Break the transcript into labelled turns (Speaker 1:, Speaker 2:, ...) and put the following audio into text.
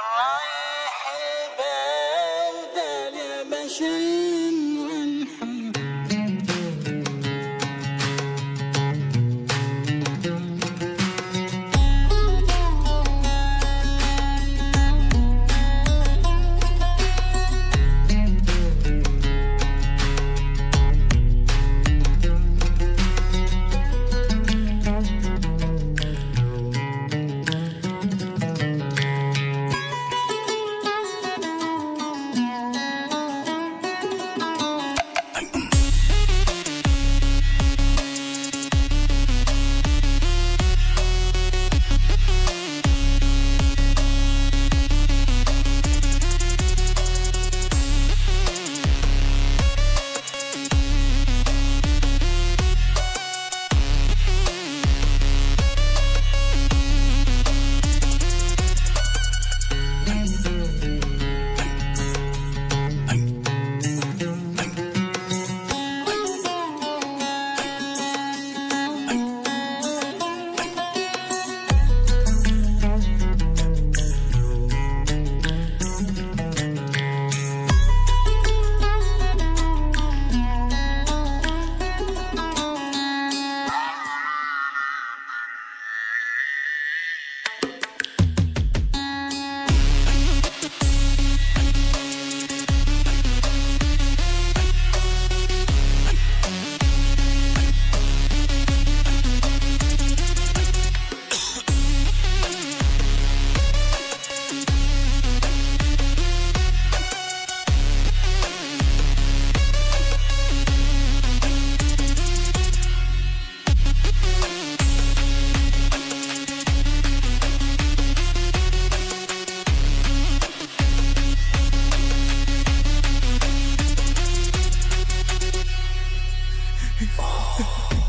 Speaker 1: رايح البلدان يا بشري oh.